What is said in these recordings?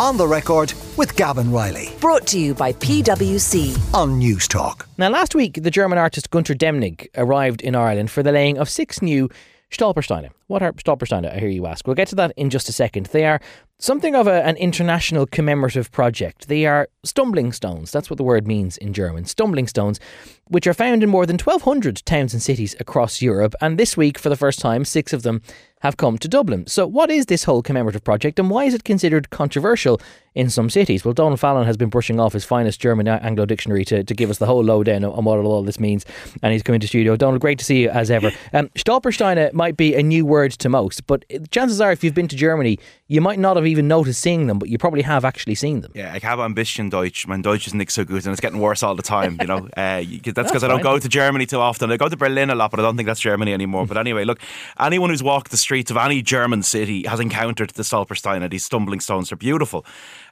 On the record with Gavan Reilly Brought to you by PwC. on Newstalk. Now, last week, the German artist Gunter Demnig arrived in Ireland for the laying of six new Stolpersteine. What are Stolpersteine, I hear you ask? We'll get to that in just a second. They are something of a, an international commemorative project. They are stumbling stones. That's what the word means in German. Stumbling stones, which are found in more than 1,200 towns and cities across Europe. And this week, for the first time, six of them have come to Dublin. So, what is this whole commemorative project and why is it considered controversial in some cities? Well, Donald Fallon has been brushing off his finest German Anglo dictionary to, to give us the whole lowdown on what all this means. And he's coming to studio. Donald, great to see you as ever. Um, Stolpersteine might be a new word to most, but chances are, if you've been to Germany, you might not have even noticed seeing them, but you probably have actually seen them. Yeah, habe ein bisschen Deutsch. Mein Deutsch is nicht so good, and it's getting worse all the time. You know, uh, that's because I don't go to Germany too often. I go to Berlin a lot, but I don't think that's Germany anymore. But anyway, look, anyone who's walked the streets of any German city has encountered the Stolpersteine. These stumbling stones They're beautiful.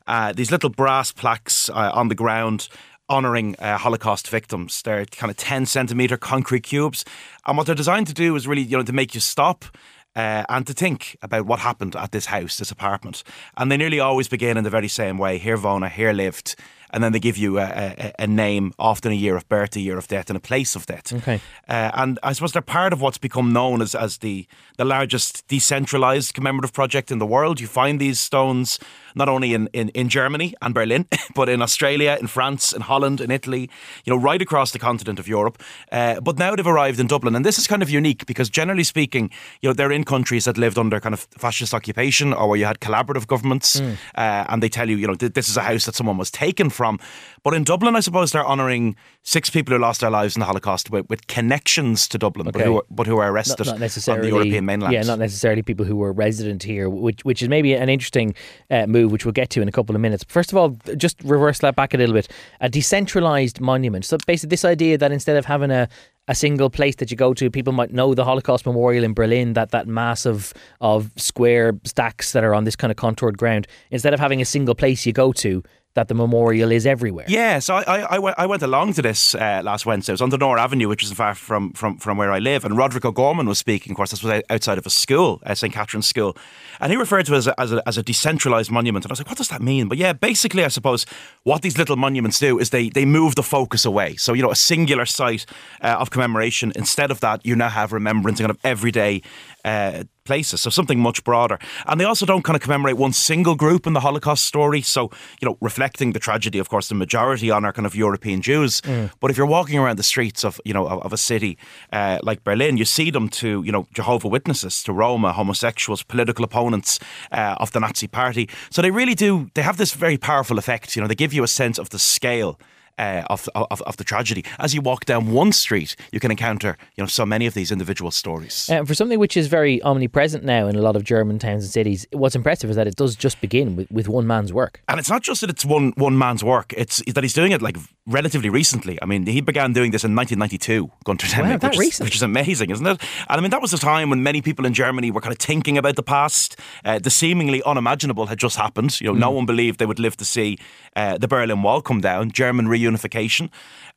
Uh, these little brass plaques uh, on the ground. Honouring uh, Holocaust victims. They're kind of 10 centimetre concrete cubes. And what they're designed to do is really, you know, to make you stop uh, and to think about what happened at this house, this apartment. And they nearly always begin in the very same way. Hier wohnte, here lived. And then they give you a, a, a name, often a year of birth, a year of death, and a place of death. Okay. Uh, and I suppose they're part of what's become known as, as the, the largest decentralized commemorative project in the world. You find these stones not only in, in, in Germany and Berlin, but in Australia, in France, in Holland, in Italy, you know, right across the continent of Europe. Uh, but now they've arrived in Dublin. And this is kind of unique because generally speaking, you know, they're in countries that lived under kind of fascist occupation or where you had collaborative governments uh, and they tell you, you know, th- this is a house that someone was taken from. But in Dublin, I suppose they're honouring six people who lost their lives in the Holocaust with, with connections to Dublin, but, Okay. who, but who are arrested Not, not on the European mainland. Yeah, not necessarily people who were resident here, which which is maybe an interesting uh, move, which we'll get to in a couple of minutes. First of all, just reverse that back a little bit. A decentralized monument. So basically, this idea that instead of having a a single place that you go to, people might know the Holocaust Memorial in Berlin, that that mass of, of square stacks that are on this kind of contoured ground. Instead of having a single place you go to, that the memorial is everywhere. Yeah, so I, I, I, went, I went along to this uh, last Wednesday. It was on Donore Avenue, which isn't far from, from, from where I live. And Roderick O'Gorman was speaking. Of course, this was outside of a school, uh, St. Catherine's School. And he referred to it as a, as, a, as a decentralised monument. And I was like, what does that mean? But yeah, basically, I suppose what these little monuments do is they, they move the focus away. So, you know, a singular site uh, of commemoration, instead of that, you now have remembrance kind of everyday uh, places. So something much broader. And they also don't kind of commemorate one single group in the Holocaust story. So, you know, reflecting the tragedy, of course, the majority on our kind of European Jews. But if you're walking around the streets of, you know, of, of a city uh, like Berlin, you see them to, you know, Jehovah Witnesses, to Roma, homosexuals, political opponents uh, of the Nazi party. So they really do, they have this very powerful effect. You know, they give you a sense of the scale uh, of, of of the tragedy. As you walk down one street, you can encounter you know so many of these individual stories. And for something which is very omnipresent now in a lot of German towns and cities, what's impressive is that it does just begin with, with one man's work. And it's not just that it's one one man's work; it's that he's doing it like relatively recently. I mean, he began doing this in 1992, Gunter Demnig, that which, is, recent. which is amazing, isn't it? And I mean, that was a time when many people in Germany were kind of thinking about the past. Uh, the seemingly unimaginable had just happened. You know, Mm. no one believed they would live to see uh, the Berlin Wall come down, German reunification,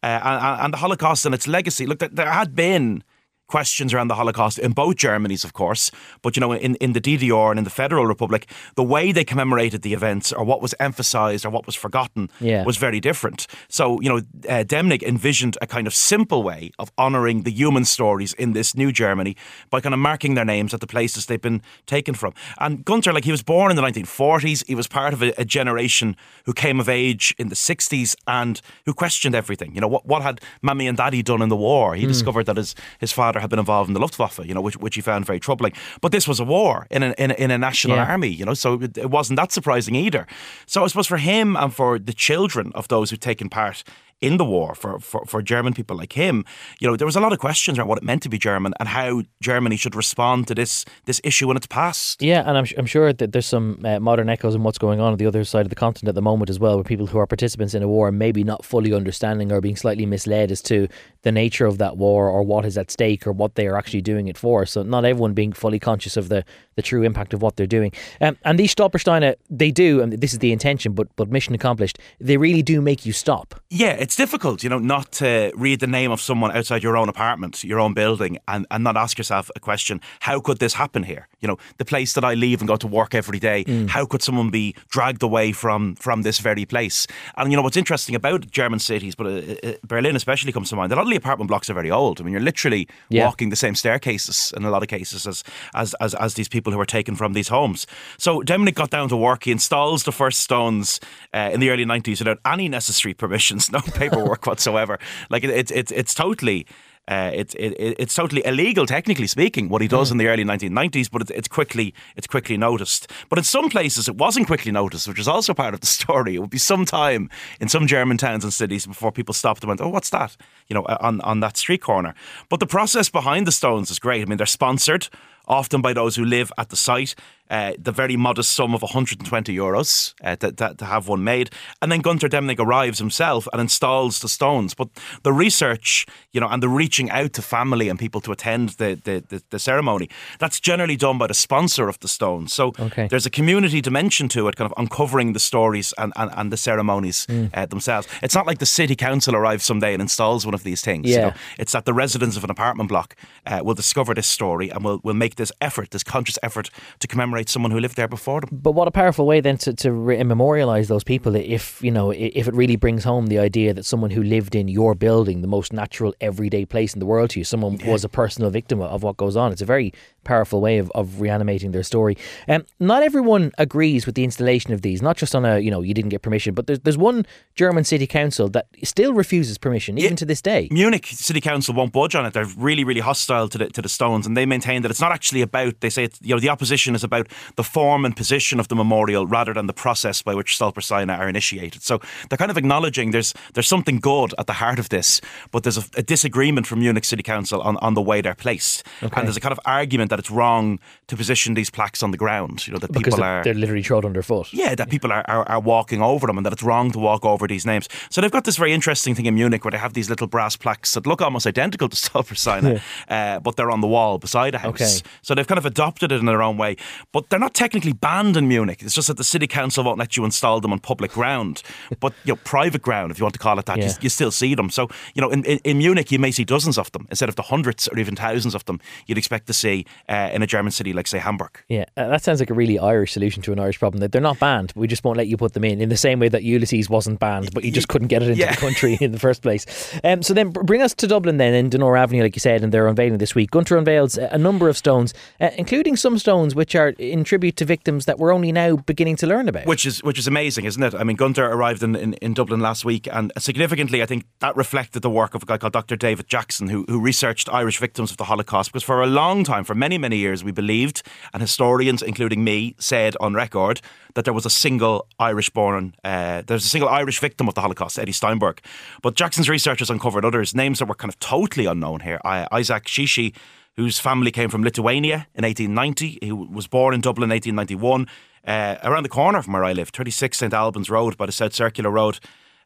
uh, and, and the Holocaust and its legacy. Look, there, there had been questions around the Holocaust in both Germanys, of course, but you know, in, in the DDR and in the Federal Republic, the way they commemorated the events or what was emphasized or what was forgotten Yeah. was very different. So, you know, uh, Demnig envisioned a kind of simple way of honoring the human stories in this new Germany by kind of marking their names at the places they've been taken from. And Gunter, like, he was born in the 1940s. He was part of a, a generation who came of age in the 60s and who questioned everything. You know, what, what had Mammy and Daddy done in the war? He discovered that his, his father had been involved in the Luftwaffe, you know, which, which he found very troubling. But this was a war in a, in a, in a national Yeah. army, you know, so it, it wasn't that surprising either. So I suppose for him and for the children of those who'd taken part in the war for, for, for German people like him, you know, there was a lot of questions around what it meant to be German and how Germany should respond to this this issue when it's past. Yeah, and I'm, I'm sure that there's some uh, modern echoes in what's going on on the other side of the continent at the moment as well, where people who are participants in a war maybe not fully understanding or being slightly misled as to the nature of that war or what is at stake or what they are actually doing it for. So not everyone being fully conscious of the, the true impact of what they're doing. Um, and these Stolpersteine, they do, and this is the intention, but but mission accomplished. They really do make you stop. Yeah, it's difficult, you know, not to read the name of someone outside your own apartment, your own building, and, and not ask yourself a question: How could this happen here? You know, the place that I leave and go to work every day. Mm. How could someone be dragged away from from this very place? And you know what's interesting about German cities, but uh, uh, Berlin especially comes to mind. A lot of the apartment blocks are very old. I mean, you're literally Yeah. walking the same staircases in a lot of cases as as as, as these people who are taken from these homes. So Demnig got down to work. He installs the first stones uh, in the early 90s without any necessary permissions, no paperwork whatsoever. Like it, it's it's it's totally. Uh, it's it, it- it's totally illegal, technically speaking, what he does in the early 1990s. But it's, it's quickly it's quickly noticed. But in some places, it wasn't quickly noticed, which is also part of the story. It would be some time in some German towns and cities before people stopped and went, "Oh, what's that?" You know, on on that street corner. But the process behind the stones is great. I mean, they're sponsored often by those who live at the site. Uh, the very modest sum of 120 euros uh, to, to, to have one made. And then Gunter Demnig arrives himself and installs the stones. But the research, you know, and the reaching out to family and people to attend the, the, the, the ceremony, that's generally done by the sponsor of the stones. So Okay. there's a community dimension to it, kind of uncovering the stories and, and, and the ceremonies Mm. uh, themselves. It's not like the city council arrives someday and installs one of these things. you Yeah. know. It's that the residents of an apartment block uh, will discover this story and will, will make this effort, this conscious effort to commemorate someone who lived there before them. But what a powerful way then to, to re- memorialize those people if, you know, if it really brings home the idea that someone who lived in your building, the most natural everyday place in the world to you, someone was a personal victim of what goes on. It's a very powerful way of, of reanimating their story. Um, not everyone agrees with the installation of these, not just on a, you know, you didn't get permission, but there's, there's one German city council that still refuses permission, even Yeah. to this day. Munich City Council won't budge on it. They're really, really hostile to the to the stones, and they maintain that it's not actually about. They say it's, you know the opposition is about the form and position of the memorial rather than the process by which Stolpersteine are initiated. So they're kind of acknowledging there's there's something good at the heart of this, but there's a, a disagreement from Munich City Council on, on the way they're placed, and there's a kind of argument that it's wrong to position these plaques on the ground. You know that Because people they're, are they're literally trod underfoot. yeah, that people are, are, are walking over them and that it's wrong to walk over these names. So they've got this very interesting thing in Munich where they have these little brass plaques that look almost identical to Stolpersteine, uh, but they're on the wall beside a house. Okay. So they've kind of adopted it in their own way. But they're not technically banned in Munich. It's just that the city council won't let you install them on public ground. But you know, private ground, if you want to call it that, you, you still see them. So, you know, in, in, in Munich, you may see dozens of them instead of the hundreds or even thousands of them you'd expect to see uh, in a German city like, say, Hamburg. Yeah, uh, that sounds like a really Irish solution to an Irish problem. That they're not banned, we just won't let you put them in. In the same way that Ulysses wasn't banned, but you just couldn't get it into Yeah. the country in the first place. Um, so then, bring us to Dublin then, in Donore Avenue, like you said, and they're unveiling this week. Gunter unveils a a number of stones, uh, including some stones which are in tribute to victims that we're only now beginning to learn about. Which is which is amazing, isn't it? I mean, Gunter arrived in, in, in Dublin last week, and significantly, I think that reflected the work of a guy called Dr. David Jackson, who, who researched Irish victims of the Holocaust. Because for a long time, for many, many many years, we believed, and historians, including me, said on record that there was a single Irish born, uh, there's a single Irish victim of the Holocaust, Ettie Steinberg. But Jackson's research has uncovered others, names that were kind of totally unknown here. Isaac Shishi, whose family came from Lithuania in 1890. He was born in Dublin in 1891, uh, around the corner from where I live, 36 St Albans Road by the South Circular Road.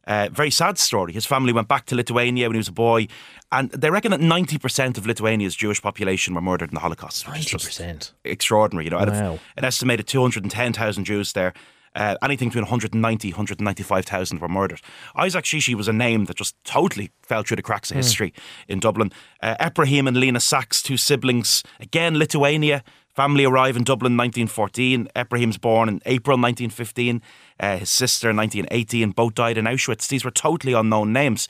Uh, very sad story. His family went back to Lithuania when he was a boy, and they reckon that 90% of Lithuania's Jewish population were murdered in the Holocaust. which is just 90%. extraordinary. You know, Wow. an estimated 210,000 Jews there, uh, anything between 190, 195,000 were murdered. Isaac Shishi was a name that just totally fell through the cracks of history in Dublin. Uh, Ephraim and Lena Sachs, two siblings, again Lithuania. Family arrive in Dublin 1914. Ephraim's born in April 1915. Uh, his sister in 1918. Both died in Auschwitz. These were totally unknown names.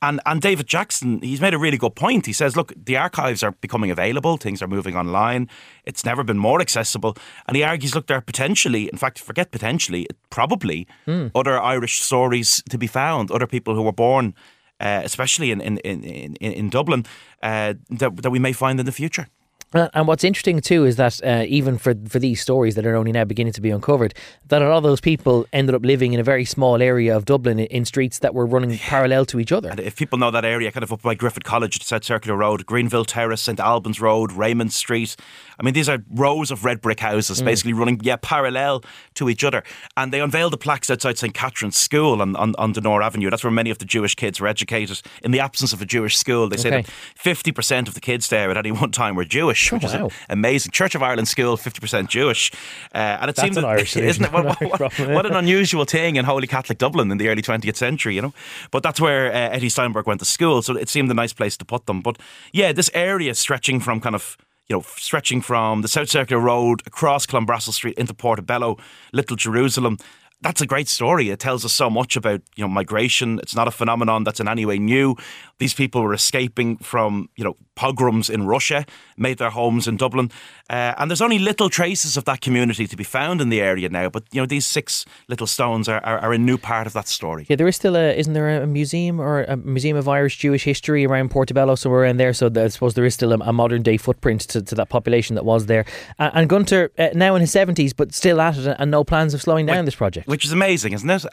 And and David Jackson, he's made a really good point. He says, look, the archives are becoming available, things are moving online. It's never been more accessible. And he argues, look, there are potentially, in fact, forget potentially, probably other Irish stories to be found, other people who were born, uh, especially in in, in, in, in Dublin, uh, that, that we may find in the future. Uh, And what's interesting too is that uh, even for for these stories that are only now beginning to be uncovered, that a lot of those people ended up living in a very small area of Dublin in, in streets that were running parallel to each other. And if people know that area, kind of up by Griffith College, South Circular Road, Greenville Terrace, St Albans Road, Raymond Street. I mean, these are rows of red brick houses, basically running yeah parallel to each other. And they unveiled the plaques outside St Catherine's School on, on, on Donore Avenue. That's where many of the Jewish kids were educated. In the absence of a Jewish school, they say Okay. that fifty percent of the kids there at any one time were Jewish, which wow. is amazing. Church of Ireland School, fifty percent Jewish, uh, and it That's seems an Irish isn't it? What, what- an what an unusual thing in Holy Catholic Dublin in the early 20th century, you know. But that's where uh, Ettie Steinberg went to school, so it seemed a nice place to put them. But yeah, this area stretching from kind of you know, stretching from the South Circular Road across Clonbrassil Street into Portobello, Little Jerusalem that's a great story. It tells us so much about you know migration. It's not a phenomenon that's in any way new. These people were escaping from you know pogroms in Russia, made their homes in Dublin, uh, and there's only little traces of that community to be found in the area now. But you know these six little stones are, are, are a new part of that story. Yeah, there is still a isn't there a museum or a museum of Irish Jewish history around Portobello somewhere in there? So I suppose there is still a, a modern day footprint to, to, that population that was there. And, and Gunter uh, now in his seventies, but still at it, and no plans of slowing down this project which is amazing, isn't it?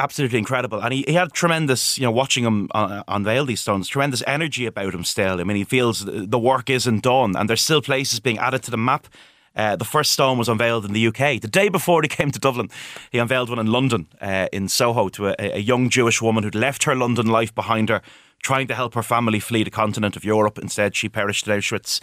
Absolutely incredible. And he, he had tremendous, you know, watching him uh, unveil these stones, tremendous energy about him still. I mean, he feels the work isn't done and there's still places being added to the map. Uh, the first stone was unveiled in the UK. The day before he came to Dublin, he unveiled one in London, uh, in Soho, to a, a young Jewish woman who'd left her London life behind her, trying to help her family flee the continent of Europe. Instead, she perished at Auschwitz.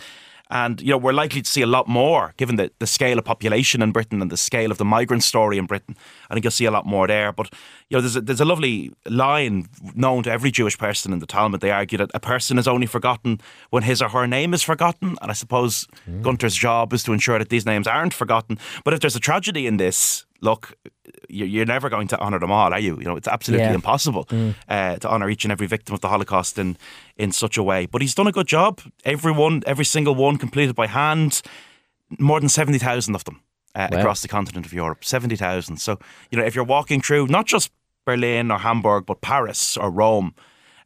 And, you know, we're likely to see a lot more given the, the scale of population in Britain and the scale of the migrant story in Britain. I think you'll see a lot more there. But, you know, there's a, there's a lovely line known to every Jewish person in the Talmud. They argue that a person is only forgotten when his or her name is forgotten. And I suppose mm. Gunter's job is to ensure that these names aren't forgotten. But if there's a tragedy in this, look, you're never going to honour them all, are you? You know, it's absolutely yeah. impossible mm. uh, to honour each and every victim of the Holocaust in in such a way. But he's done a good job. Everyone, every single one, completed by hand. More than seventy thousand of them uh, wow. across the continent of Europe. Seventy thousand. So you know, if you're walking through not just Berlin or Hamburg, but Paris or Rome.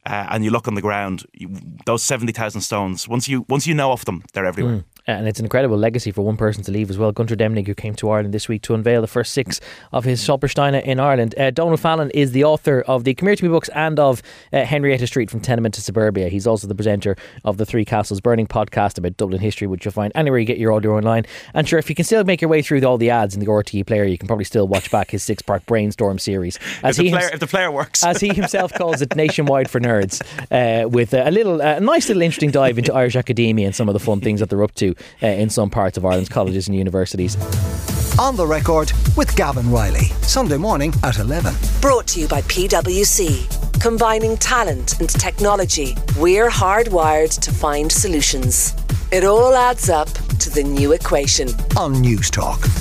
Uh, and you look on the ground, you, those seventy thousand stones. Once you once you know of them, they're everywhere. Mm. And it's an incredible legacy for one person to leave as well. Gunter Demnig, who came to Ireland this week to unveil the first six of his Stolpersteine in Ireland. Uh, Donald Fallon is the author of the Come Here to Me books and of uh, Henrietta Street from Tenement to Suburbia. He's also the presenter of the Three Castles Burning podcast about Dublin history, which you'll find anywhere you get your audio online. And sure, if you can still make your way through all the ads in the RTE player, you can probably still watch back his six part brainstorm series. As if, the player, if the player works. as he himself calls it, nationwide for nerds, uh, with a little, a nice little interesting dive into Irish academia and some of the fun things that they're up to uh, in some parts of Ireland's colleges and universities. On the record with Gavan Reilly, Sunday morning at 11. Brought to you by PwC. Combining talent and technology, we're hardwired to find solutions. It all adds up to the new equation. On Newstalk.